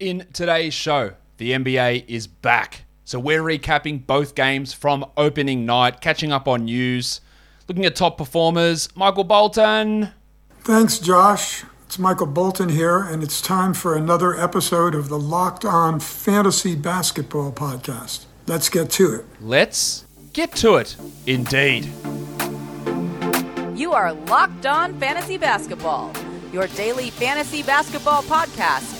In today's show, the NBA is back. So we're recapping both games from opening night, catching up on news, looking at top performers. Michael Bolton. Thanks, Josh. It's Michael Bolton here, and it's time for another episode of the Locked On Fantasy Basketball Podcast. Let's get to it. Let's get to it, indeed. You are Locked On Fantasy Basketball, your daily fantasy basketball podcast,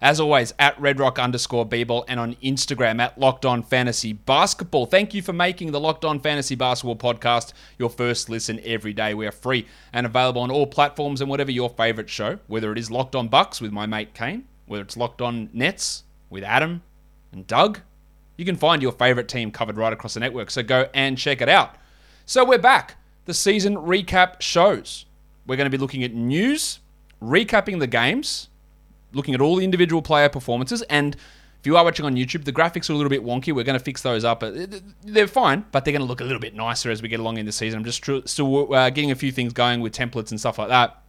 as always, at redrock underscore bball and on Instagram at Locked On Fantasy Basketball. Thank you for making the Locked On Fantasy Basketball podcast your first listen every day. We are free and available on all platforms and whatever your favorite show, whether it is Locked On Bucks with my mate Kane, whether it's Locked On Nets with Adam and Doug, you can find your favorite team covered right across the network. So go and check it out. So we're back. The season recap shows. We're going to be looking at news, recapping the games, looking at all the individual player performances, and if you are watching on YouTube, the graphics are a little bit wonky. We're going to fix those up. They're fine, but they're going to look a little bit nicer as we get along in the season. I'm just tr- still uh, getting a few things going with templates and stuff like that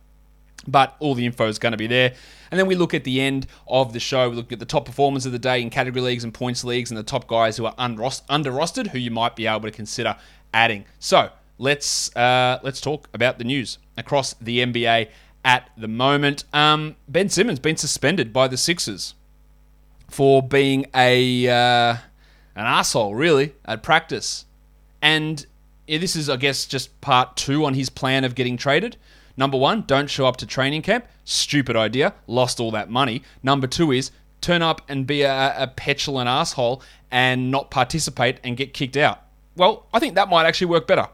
but all the info is going to be there. And then we look at the end of the show. We look at the top performers of the day in category leagues and points leagues, and the top guys who are under rostered, who you might be able to consider adding. So let's uh, let's talk about the news across the NBA at the moment. Um, ben Simmons been suspended by the Sixers for being a uh, an asshole, really, at practice, and this is, I guess, just part two on his plan of getting traded. Number one, don't show up to training camp. Stupid idea. Lost all that money. Number two is turn up and be a, a petulant asshole and not participate and get kicked out. Well, I think that might actually work better.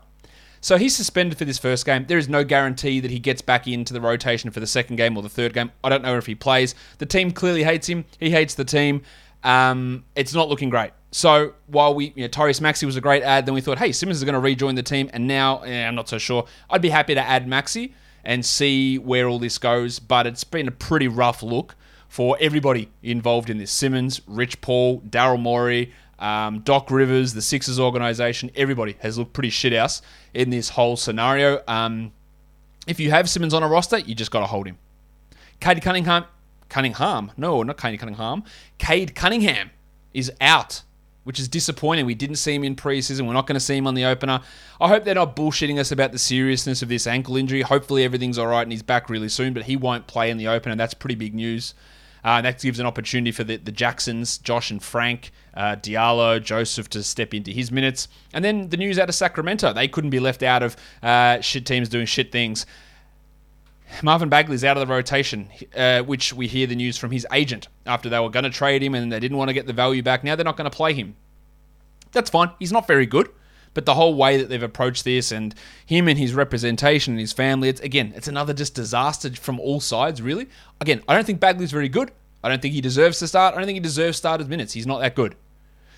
So he's suspended for this first game. There is no guarantee that he gets back into the rotation for the second game or the third game. I don't know if he plays. The team clearly hates him. He hates the team. Um, it's not looking great. So while we, you know, was a great ad, then we thought, hey, Simmons is going to rejoin the team, and now eh, I'm not so sure. I'd be happy to add Maxey and see where all this goes. But it's been a pretty rough look for everybody involved in this Simmons, Rich Paul, Daryl Morey, um, Doc Rivers, the Sixers organization. Everybody has looked pretty shit shithouse in this whole scenario. Um, if you have Simmons on a roster, you just got to hold him. Cade Cunningham, Cunningham, no, not Cade Cunningham. Cade Cunningham is out which is disappointing. We didn't see him in preseason. We're not going to see him on the opener. I hope they're not bullshitting us about the seriousness of this ankle injury. Hopefully everything's all right and he's back really soon, but he won't play in the opener. That's pretty big news. Uh, that gives an opportunity for the, the Jacksons, Josh and Frank, uh, Diallo, Joseph to step into his minutes. And then the news out of Sacramento. They couldn't be left out of uh, shit teams doing shit things. Marvin Bagley's out of the rotation, uh, which we hear the news from his agent after they were going to trade him and they didn't want to get the value back. Now they're not going to play him. That's fine. He's not very good. But the whole way that they've approached this and him and his representation and his family, it's again, it's another just disaster from all sides, really. Again, I don't think Bagley's very good. I don't think he deserves to start. I don't think he deserves starters minutes. He's not that good.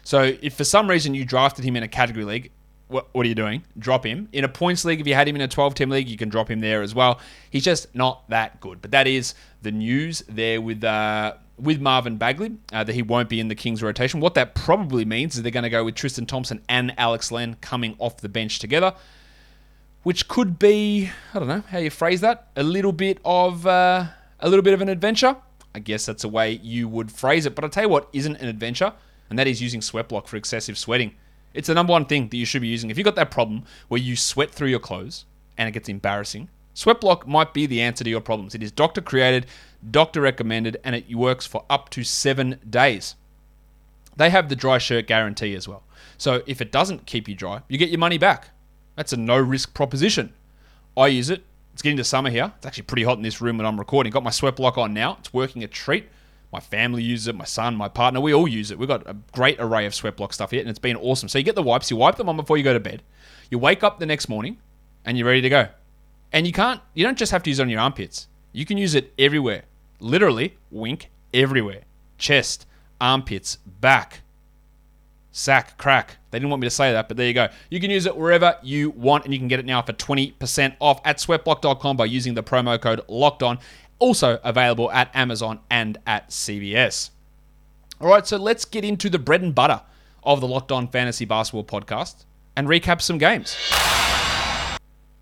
So if for some reason you drafted him in a category league, what, what are you doing? Drop him. In a points league, if you had him in a 12 team league, you can drop him there as well. He's just not that good. But that is the news there with uh, with Marvin Bagley uh, that he won't be in the Kings rotation. What that probably means is they're going to go with Tristan Thompson and Alex Len coming off the bench together, which could be I don't know how you phrase that a little bit of uh, a little bit of an adventure. I guess that's a way you would phrase it. But I'll tell you what isn't an adventure, and that is using sweat block for excessive sweating. It's the number one thing that you should be using. If you've got that problem where you sweat through your clothes and it gets embarrassing, Sweat block might be the answer to your problems. It is doctor created, doctor recommended, and it works for up to seven days. They have the dry shirt guarantee as well. So if it doesn't keep you dry, you get your money back. That's a no risk proposition. I use it. It's getting to summer here. It's actually pretty hot in this room when I'm recording. Got my sweat block on now. It's working a treat. My family uses it, my son, my partner, we all use it. We've got a great array of sweat block stuff here, and it's been awesome. So you get the wipes, you wipe them on before you go to bed. You wake up the next morning, and you're ready to go. And you can't, you don't just have to use it on your armpits. You can use it everywhere. Literally, wink, everywhere. Chest, armpits, back. sack, crack. They didn't want me to say that, but there you go. You can use it wherever you want, and you can get it now for 20% off at sweatblock.com by using the promo code locked on. Also available at Amazon and at CVS. All right, so let's get into the bread and butter of the Locked On Fantasy Basketball podcast and recap some games.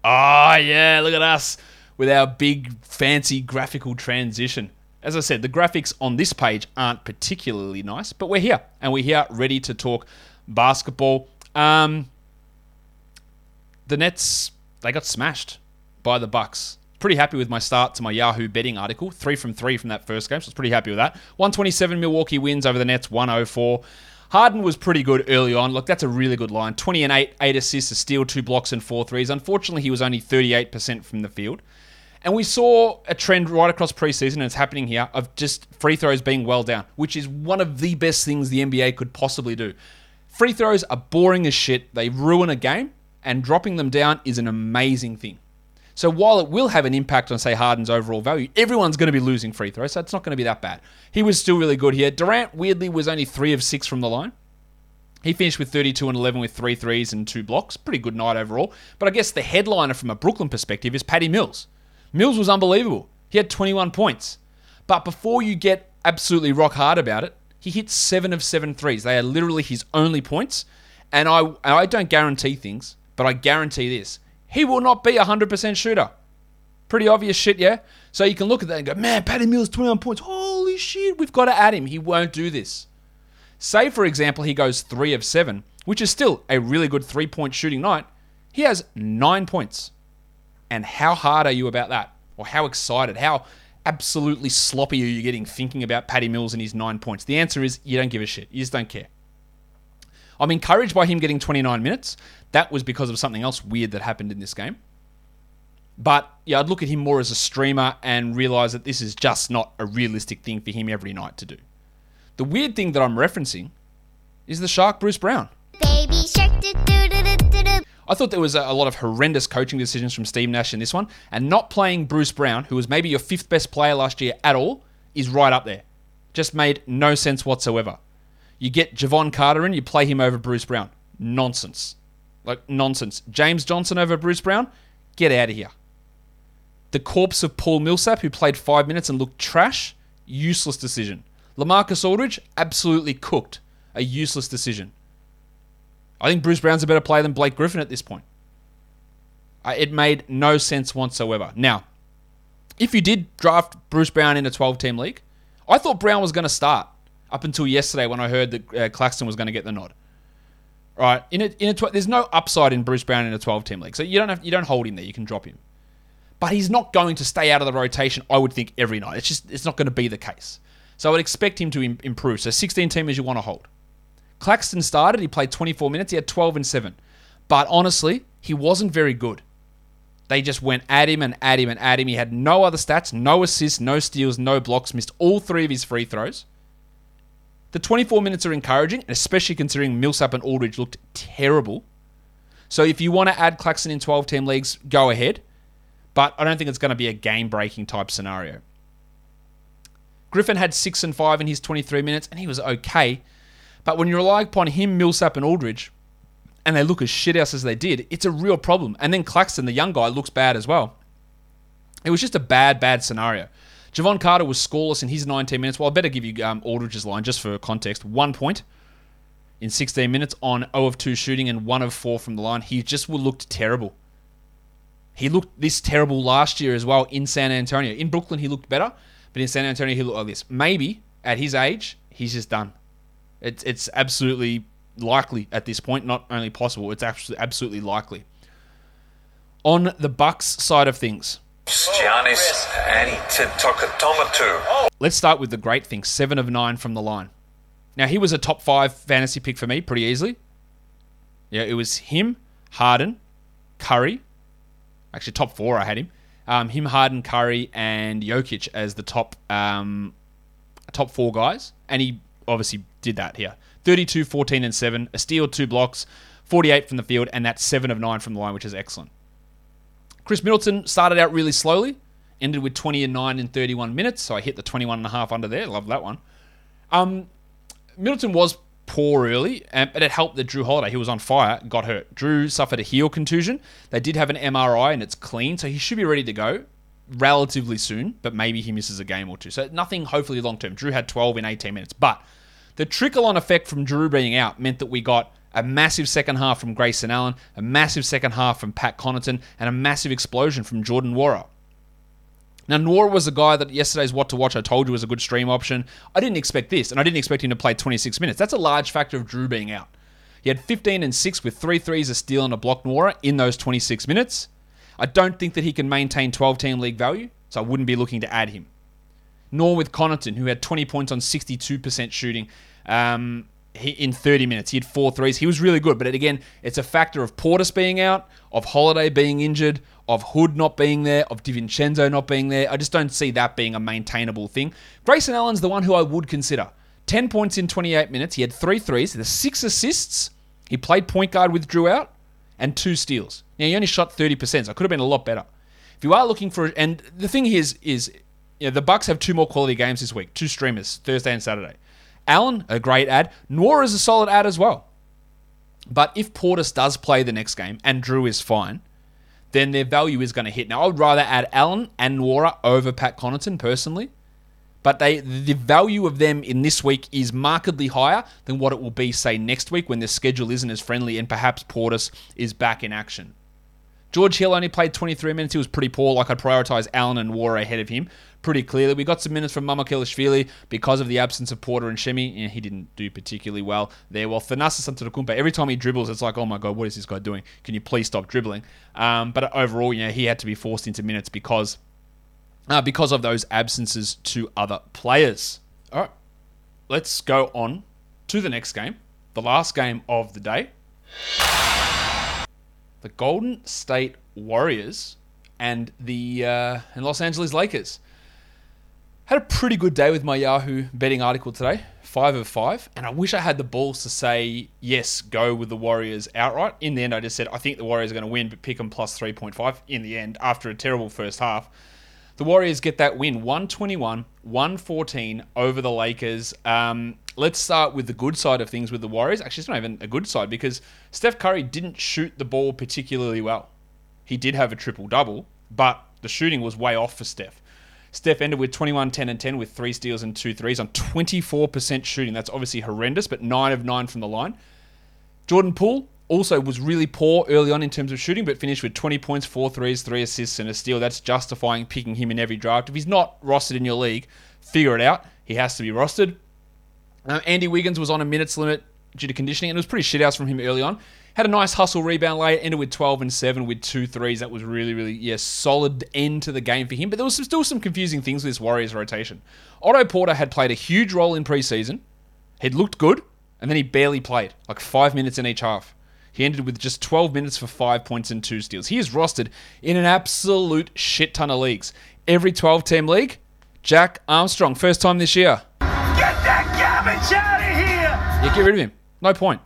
Ah, oh, yeah, look at us with our big fancy graphical transition. As I said, the graphics on this page aren't particularly nice, but we're here and we're here ready to talk basketball. Um, the Nets they got smashed by the Bucks. Pretty happy with my start to my Yahoo betting article. Three from three from that first game, so I was pretty happy with that. 127 Milwaukee wins over the Nets, 104. Harden was pretty good early on. Look, that's a really good line. 20 and 8, 8 assists, a steal, 2 blocks, and 4 threes. Unfortunately, he was only 38% from the field. And we saw a trend right across preseason, and it's happening here, of just free throws being well down, which is one of the best things the NBA could possibly do. Free throws are boring as shit, they ruin a game, and dropping them down is an amazing thing. So while it will have an impact on, say, Harden's overall value, everyone's going to be losing free throws, so it's not going to be that bad. He was still really good here. Durant, weirdly, was only 3 of 6 from the line. He finished with 32 and 11 with three threes and two blocks. Pretty good night overall. But I guess the headliner from a Brooklyn perspective is Patty Mills. Mills was unbelievable. He had 21 points. But before you get absolutely rock hard about it, he hit seven of seven threes. They are literally his only points. And I, I don't guarantee things, but I guarantee this he will not be a 100% shooter. Pretty obvious shit, yeah? So you can look at that and go, man, Patty Mills, 21 points. Holy shit, we've got to add him. He won't do this. Say, for example, he goes 3 of 7, which is still a really good three point shooting night. He has 9 points. And how hard are you about that? Or how excited? How absolutely sloppy are you getting thinking about Paddy Mills and his 9 points? The answer is you don't give a shit. You just don't care. I'm encouraged by him getting 29 minutes. That was because of something else weird that happened in this game. But yeah, I'd look at him more as a streamer and realize that this is just not a realistic thing for him every night to do. The weird thing that I'm referencing is the shark Bruce Brown. I thought there was a, lot of horrendous coaching decisions from Steve Nash in this one, and not playing Bruce Brown, who was maybe your fifth best player last year at all, is right up there. Just made no sense whatsoever. You get Jevon Carter in, you play him over Bruce Brown. Nonsense. Like, nonsense. James Johnson over Bruce Brown? Get out of here. The corpse of Paul Millsap, who played five minutes and looked trash? Useless decision. Lamarcus Aldridge? Absolutely cooked. A useless decision. I think Bruce Brown's a better player than Blake Griffin at this point. It made no sense whatsoever. Now, if you did draft Bruce Brown in a 12 team league, I thought Brown was going to start up until yesterday when I heard that uh, Claxton was going to get the nod. Right in a, in a tw- there's no upside in Bruce Brown in a 12 team league, so you don't have you don't hold him there. You can drop him, but he's not going to stay out of the rotation. I would think every night. It's just it's not going to be the case. So I would expect him to Im- improve. So 16 teamers you want to hold. Claxton started. He played 24 minutes. He had 12 and seven, but honestly, he wasn't very good. They just went at him and at him and at him. He had no other stats, no assists, no steals, no blocks. Missed all three of his free throws. The 24 minutes are encouraging, especially considering Millsap and Aldridge looked terrible. So if you want to add Claxton in 12 team leagues, go ahead. But I don't think it's going to be a game breaking type scenario. Griffin had 6 and 5 in his 23 minutes, and he was okay. But when you rely upon him, Millsap, and Aldridge, and they look as shit ass as they did, it's a real problem. And then Claxton, the young guy, looks bad as well. It was just a bad, bad scenario. Jevon Carter was scoreless in his 19 minutes. Well, I better give you um, Aldridge's line just for context. One point in 16 minutes on 0 of 2 shooting and 1 of 4 from the line. He just looked terrible. He looked this terrible last year as well in San Antonio. In Brooklyn, he looked better, but in San Antonio, he looked like this. Maybe at his age, he's just done. It's, it's absolutely likely at this point, not only possible, it's absolutely, absolutely likely. On the Bucks side of things, Giannis Antetokounmpo. Let's start with the great thing. Seven of nine from the line. Now he was a top five fantasy pick for me pretty easily. Yeah, it was him, Harden, Curry. Actually, top four I had him. Um, him, Harden, Curry, and Jokic as the top um, top four guys, and he obviously did that here. 32, 14, and 7, a steal, two blocks, 48 from the field, and that's 7 of 9 from the line, which is excellent. Khris Middleton started out really slowly, ended with 20 and 9 in 31 minutes, so I hit the 21 and a half under there. Love that one. Um, Middleton was poor early, but it helped that Jrue Holiday, he was on fire, got hurt. Jrue suffered a heel contusion. They did have an MRI and it's clean, so he should be ready to go relatively soon, but maybe he misses a game or two. So nothing hopefully long term. Jrue had 12 in 18 minutes, but the trickle on effect from Jrue being out meant that we got a massive second half from Grayson Allen, a massive second half from Pat Connaughton, and a massive explosion from Jordan Nwora. Now, Nwora was a guy that yesterday's What to Watch I told you was a good stream option. I didn't expect this, and I didn't expect him to play 26 minutes. That's a large factor of Jrue being out. He had 15 and 6 with three threes, a steal, and a block Nwora in those 26 minutes. I don't think that he can maintain 12 team league value, so I wouldn't be looking to add him. Nor with Connaughton, who had 20 points on 62% shooting um, in 30 minutes. He had four threes. He was really good, but again, it's a factor of Portis being out, of Holiday being injured, of Hood not being there, of DiVincenzo not being there. I just don't see that being a maintainable thing. Grayson Allen's the one who I would consider. 10 points in 28 minutes. He had three threes, the six assists. He played point guard with Jrue out and two steals. Now, he only shot 30%, so it could have been a lot better. If you are looking for, and the thing is, is you know, the Bucks have two more quality games this week, two streamers, Thursday and Saturday. Allen, a great ad. Nwora is a solid ad as well. But if Portis does play the next game and Jrue is fine, then their value is going to hit. Now, I would rather add Allen and Nwora over Pat Connaughton personally, but they the value of them in this week is markedly higher than what it will be, say, next week when the schedule isn't as friendly and perhaps Portis is back in action. George Hill only played 23 minutes. He was pretty poor. Like I'd prioritise Allen and War ahead of him pretty clearly. We got some minutes from Mamukelashvili because of the absence of Porter and Semi. Yeah, he didn't do particularly well there. Well, Thanasis Antetokounmpo, every time he dribbles, it's like, oh my god, what is this guy doing? Can you please stop dribbling? Um, but overall, you know, he had to be forced into minutes because uh, because of those absences to other players. All right, let's go on to the next game, the last game of the day the Golden State Warriors and the uh, and Los Angeles Lakers. Had a pretty good day with my Yahoo betting article today, five of five, and I wish I had the balls to say yes, go with the Warriors outright. In the end, I just said I think the Warriors are going to win, but pick them plus three point five. In the end, after a terrible first half, the Warriors get that win, 121, 114 over the Lakers. Um, let's start with the good side of things with the Warriors. Actually, it's not even a good side because Steph Curry didn't shoot the ball particularly well. He did have a triple double, but the shooting was way off for Steph. Steph ended with 21, 10, and 10 with three steals and two threes on 24% shooting. That's obviously horrendous, but 9 of 9 from the line. Jordan Poole also was really poor early on in terms of shooting, but finished with 20 points, four threes, 3 assists, and a steal. That's justifying picking him in every draft. If he's not rostered in your league, figure it out. He has to be rostered. Um, Andy Wiggins was on a minutes limit due to conditioning, and it was pretty shit house from him early on. Had a nice hustle rebound late, ended with 12 and 7 with two threes. That was really, really, yeah, solid end to the game for him. But there was some, still some confusing things with this Warriors rotation. Otto Porter had played a huge role in preseason. He'd looked good, and then he barely played, like five minutes in each half. He ended with just 12 minutes for five points and two steals. He is rostered in an absolute shit ton of leagues. Every 12 team league, Jack Armstrong, first time this year. Garbage out of here! Yeah, get rid of him. No point.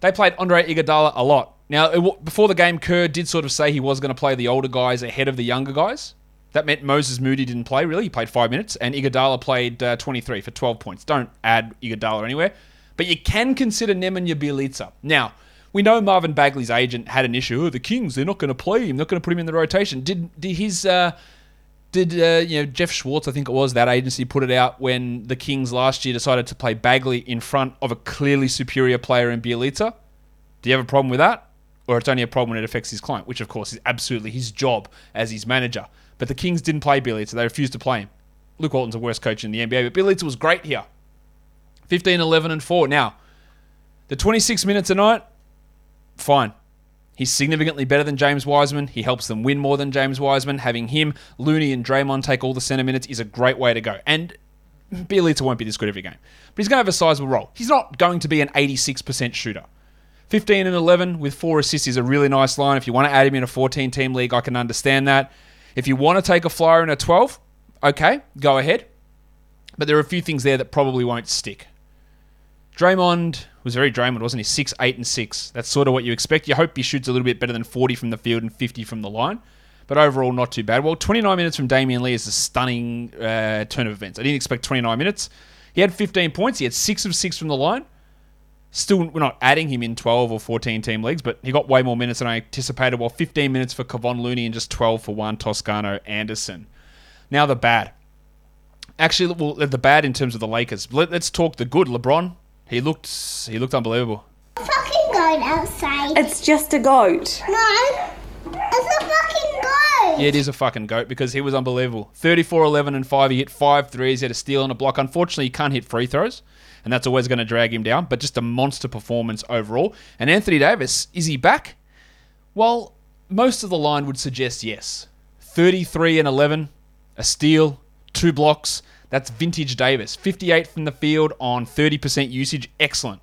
They played Andre Iguodala a lot. Now, it, before the game, Kerr did sort of say he was going to play the older guys ahead of the younger guys. That meant Moses Moody didn't play, really. He played five minutes, and Iguodala played uh, 23 for 12 points. Don't add Iguodala anywhere. But you can consider Nemanja Bjelica. Now, we know Marvin Bagley's agent had an issue. Oh, the Kings, they're not going to play him. They're Not going to put him in the rotation. Did, did his... Uh, did uh, you know Jeff Schwartz? I think it was that agency put it out when the Kings last year decided to play Bagley in front of a clearly superior player in Bjelica. Do you have a problem with that, or it's only a problem when it affects his client, which of course is absolutely his job as his manager. But the Kings didn't play Bjelica; they refused to play him. Luke Walton's the worst coach in the NBA, but Bjelica was great here. 15, 11, and 4. Now, the 26 minutes a night, fine. He's significantly better than James Wiseman. He helps them win more than James Wiseman. Having him, Looney, and Draymond take all the center minutes is a great way to go. And Bjelica won't be this good every game, but he's going to have a sizable role. He's not going to be an 86% shooter. 15 and 11 with four assists is a really nice line. If you want to add him in a 14 team league, I can understand that. If you want to take a flyer in a 12, okay, go ahead. But there are a few things there that probably won't stick. Draymond was very Draymond, wasn't he? Six, eight, and six. That's sort of what you expect. You hope he shoots a little bit better than 40 from the field and 50 from the line. But overall, not too bad. Well, 29 minutes from Damion Lee is a stunning uh, turn of events. I didn't expect 29 minutes. He had 15 points. He had six of six from the line. Still, we're not adding him in 12 or 14 team leagues, but he got way more minutes than I anticipated. Well, 15 minutes for Kevon Looney and just 12 for Juan Toscano Anderson. Now the bad. Actually, well, the bad in terms of the Lakers. Let, us talk the good. LeBron, he looked he looked unbelievable. Fucking goat outside. It's just a goat. No, it's a fucking goat. Yeah, it is a fucking goat because he was unbelievable. 34, 11, and 5. He hit five threes. He had a steal and a block. Unfortunately, he can't hit free throws, and that's always going to drag him down, but just a monster performance overall. And Anthony Davis, is he back? Well, most of the line would suggest yes. 33 and 11, a steal, two blocks. That's vintage Davis. 58 from the field on 30% usage. Excellent.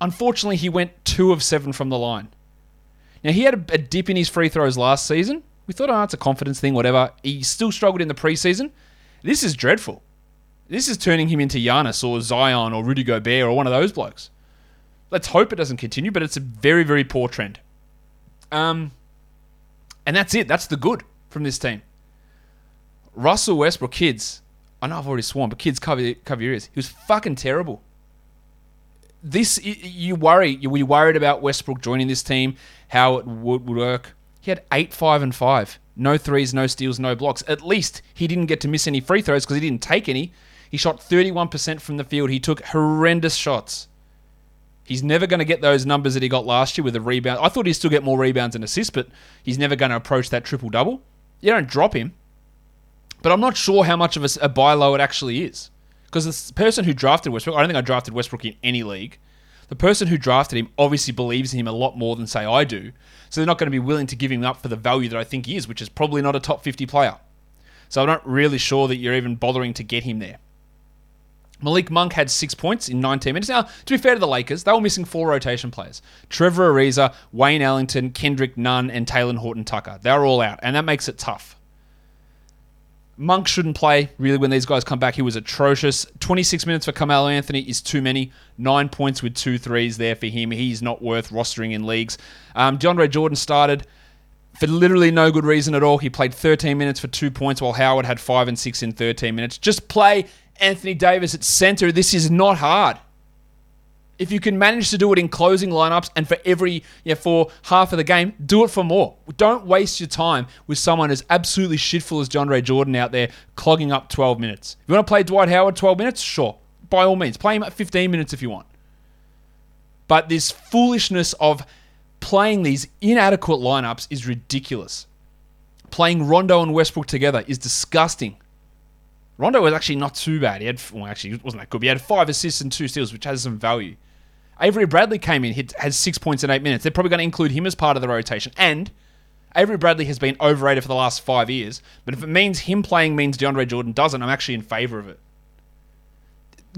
Unfortunately, he went 2 of 7 from the line. Now, he had a, dip in his free throws last season. We thought, oh, it's a confidence thing, whatever. He still struggled in the preseason. This is dreadful. This is turning him into Giannis or Zion or Rudy Gobert or one of those blokes. Let's hope it doesn't continue, but it's a very, very poor trend. Um, and that's it. That's the good from this team. Russell Westbrook, kids. I know I've already sworn, but kids, cover, cover your ears. He was fucking terrible. This you worry. You were worried about Westbrook joining this team, how it would work. He had eight, five, and five. No threes, no steals, no blocks. At least he didn't get to miss any free throws because he didn't take any. He shot 31% from the field. He took horrendous shots. He's never going to get those numbers that he got last year with a rebound. I thought he'd still get more rebounds and assists, but he's never going to approach that triple double. You don't drop him. But I'm not sure how much of a, a buy low it actually is. Because the person who drafted Westbrook, I don't think I drafted Westbrook in any league. The person who drafted him obviously believes in him a lot more than, say, I do. So they're not going to be willing to give him up for the value that I think he is, which is probably not a top 50 player. So I'm not really sure that you're even bothering to get him there. Malik Monk had six points in 19 minutes. Now, to be fair to the Lakers, they were missing four rotation players Trevor Ariza, Wayne Ellington, Kendrick Nunn, and Talen Horton Tucker. They're all out, and that makes it tough. Monk shouldn't play really when these guys come back. He was atrocious. 26 minutes for Carmelo Anthony is too many. Nine points with two threes there for him. He's not worth rostering in leagues. Um, DeAndre Jordan started for literally no good reason at all. He played 13 minutes for two points while Howard had five and six in 13 minutes. Just play Anthony Davis at center. This is not hard if you can manage to do it in closing lineups and for every yeah for half of the game, do it for more. Don't waste your time with someone as absolutely shitful as John Ray Jordan out there clogging up 12 minutes. If you want to play Dwight Howard 12 minutes, sure, by all means, play him at 15 minutes if you want. But this foolishness of playing these inadequate lineups is ridiculous. Playing Rondo and Westbrook together is disgusting. Rondo was actually not too bad. He had, well, actually, it wasn't that good. He had five assists and two steals, which has some value. Avery Bradley came in, hit, has six points in eight minutes. They're probably going to include him as part of the rotation. And Avery Bradley has been overrated for the last five years. But if it means him playing means DeAndre Jordan doesn't, I'm actually in favor of it.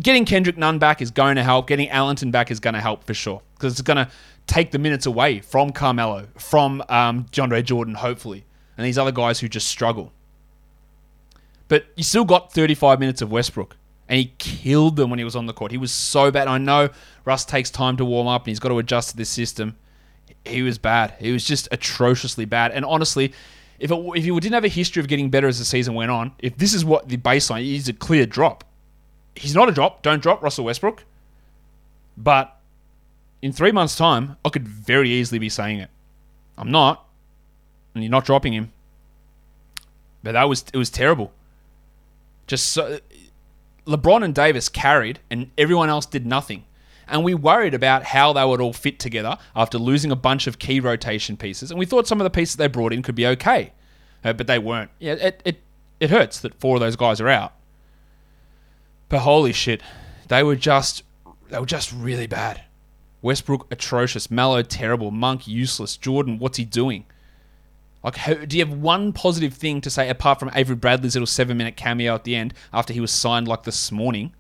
Getting Kendrick Nunn back is going to help. Getting Ellington back is going to help for sure. Because it's going to take the minutes away from Carmelo, from um, DeAndre Jordan, hopefully. And these other guys who just struggle. But you still got 35 minutes of Westbrook and he killed them when he was on the court. He was so bad. I know Russ takes time to warm up and he's got to adjust to this system. He was bad. He was just atrociously bad. And honestly, if it, if he didn't have a history of getting better as the season went on, if this is what the baseline is, a clear drop. He's not a drop. Don't drop Russell Westbrook. But in three months' time, I could very easily be saying it. I'm not, and you're not dropping him. But that was it was terrible. Just so LeBron and Davis carried, and everyone else did nothing. And we worried about how they would all fit together after losing a bunch of key rotation pieces. And we thought some of the pieces they brought in could be okay, uh, but they weren't. Yeah, it, it it hurts that four of those guys are out. But holy shit, they were just they were just really bad. Westbrook atrocious, Melo terrible, Monk useless, Jordan what's he doing? Like, how, do you have one positive thing to say apart from Avery Bradley's little seven minute cameo at the end after he was signed like this morning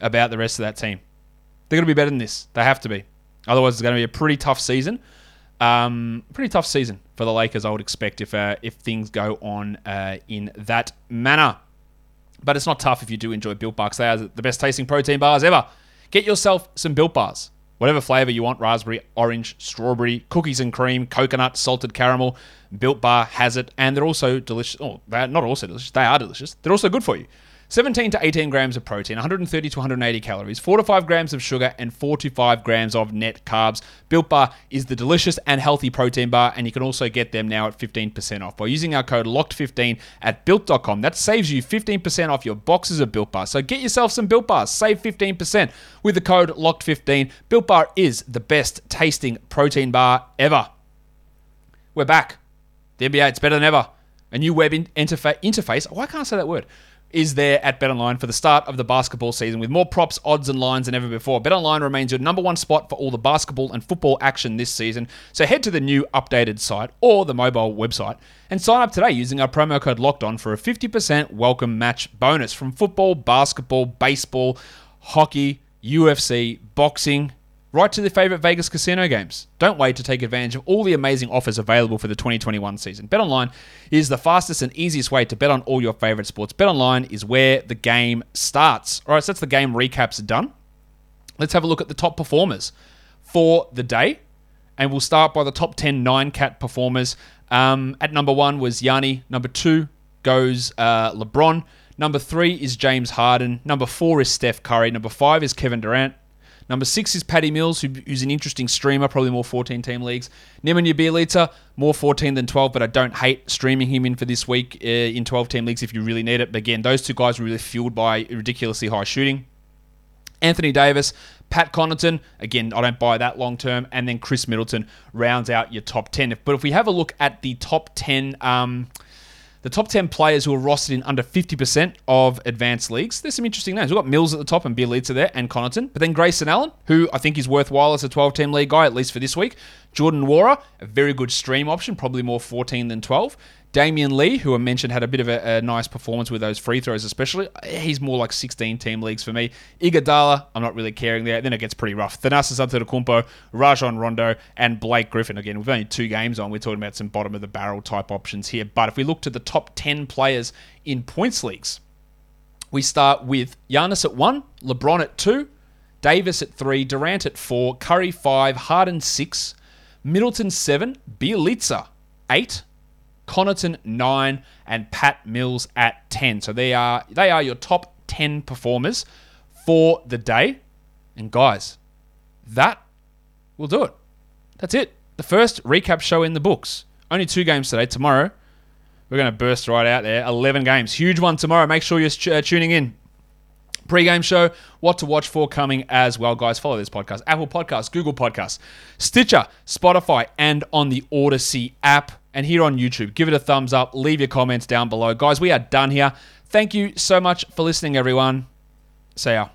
about the rest of that team? They're going to be better than this. They have to be. Otherwise, it's going to be a pretty tough season. Um, pretty tough season for the Lakers, I would expect, if uh, if things go on uh, in that manner. But it's not tough if you do enjoy Built Bars. They are the best tasting protein bars ever. Get yourself some Built Bars whatever flavor you want raspberry, orange, strawberry, cookies and cream, coconut, salted caramel. Built Bar has it, and they're also delicious. Oh, they're not also delicious, they are delicious. They're also good for you. 17 to 18 grams of protein, 130 to 180 calories, 4 to 5 grams of sugar, and 4 to 5 grams of net carbs. Built Bar is the delicious and healthy protein bar, and you can also get them now at 15% off by using our code LOCKED15 at built.com. That saves you 15% off your boxes of Built Bar. So get yourself some Built Bars, save 15% with the code LOCKED15. Built Bar is the best tasting protein bar ever. We're back. The NBA, it's better than ever. A new web in- interfa- interface. Why can't I say that word? Is there at BetOnline for the start of the basketball season with more props, odds, and lines than ever before. BetOnline remains your number one spot for all the basketball and football action this season. So head to the new updated site or the mobile website and sign up today using our promo code Locked On for a 50% welcome match bonus from football, basketball, baseball, hockey, UFC, boxing, right to the favorite Vegas casino games. Don't wait to take advantage of all the amazing offers available for the 2021 season. BetOnline is the fastest and easiest way to bet on all your favorite sports. BetOnline is where the game starts. All right, so that's the game recaps done. Let's have a look at the top performers for the day. And we'll start by the top 10 nine cat performers. Um, at number one was Yanni. Number two goes uh, LeBron. Number three is James Harden. Number four is Steph Curry. Number five is Kevin Durant. Number six is Paddy Mills, who, who's an interesting streamer, probably more 14 team leagues. Nemanja Bjelica, more 14 than 12, but I don't hate streaming him in for this week uh, in 12 team leagues if you really need it. But again, those two guys were really fueled by ridiculously high shooting. Anthony Davis, Pat Connaughton, again, I don't buy that long term, and then Khris Middleton rounds out your top 10. But if we have a look at the top 10, um, the top 10 players who are rostered in under 50% of advanced leagues, there's some interesting names. We've got Mills at the top and Bjelica there and Connaughton, but then Grayson Allen, who I think is worthwhile as a 12 team league guy, at least for this week. Jordan Nwora, a very good stream option, probably more 14 than 12. Damion Lee, who I mentioned had a bit of a, a, nice performance with those free throws, especially. He's more like 16 team leagues for me. Iguodala, I'm not really caring there. Then it gets pretty rough. Thanasis Antetokounmpo, Rajon Rondo, and Blake Griffin. Again, we've only two games on. We're talking about some bottom of the barrel type options here. But if we look to the top 10 players in points leagues, we start with Giannis at one, LeBron at two, Davis at three, Durant at four, Curry five, Harden six, Middleton seven, Bjelica eight. Connaughton nine, and Pat Mills at ten. So they are they are your top ten performers for the day. And guys, that will do it. That's it. The first recap show in the books. Only two games today. Tomorrow, we're going to burst right out there. 11 games. Huge one tomorrow. Make sure you're uh, tuning in. Pre-game show, what to watch for coming as well, guys. Follow this podcast: Apple Podcasts, Google Podcasts, Stitcher, Spotify, and on the Audacy app and here on YouTube. Give it a thumbs up, leave your comments down below. Guys, we are done here. Thank you so much for listening, everyone. See ya.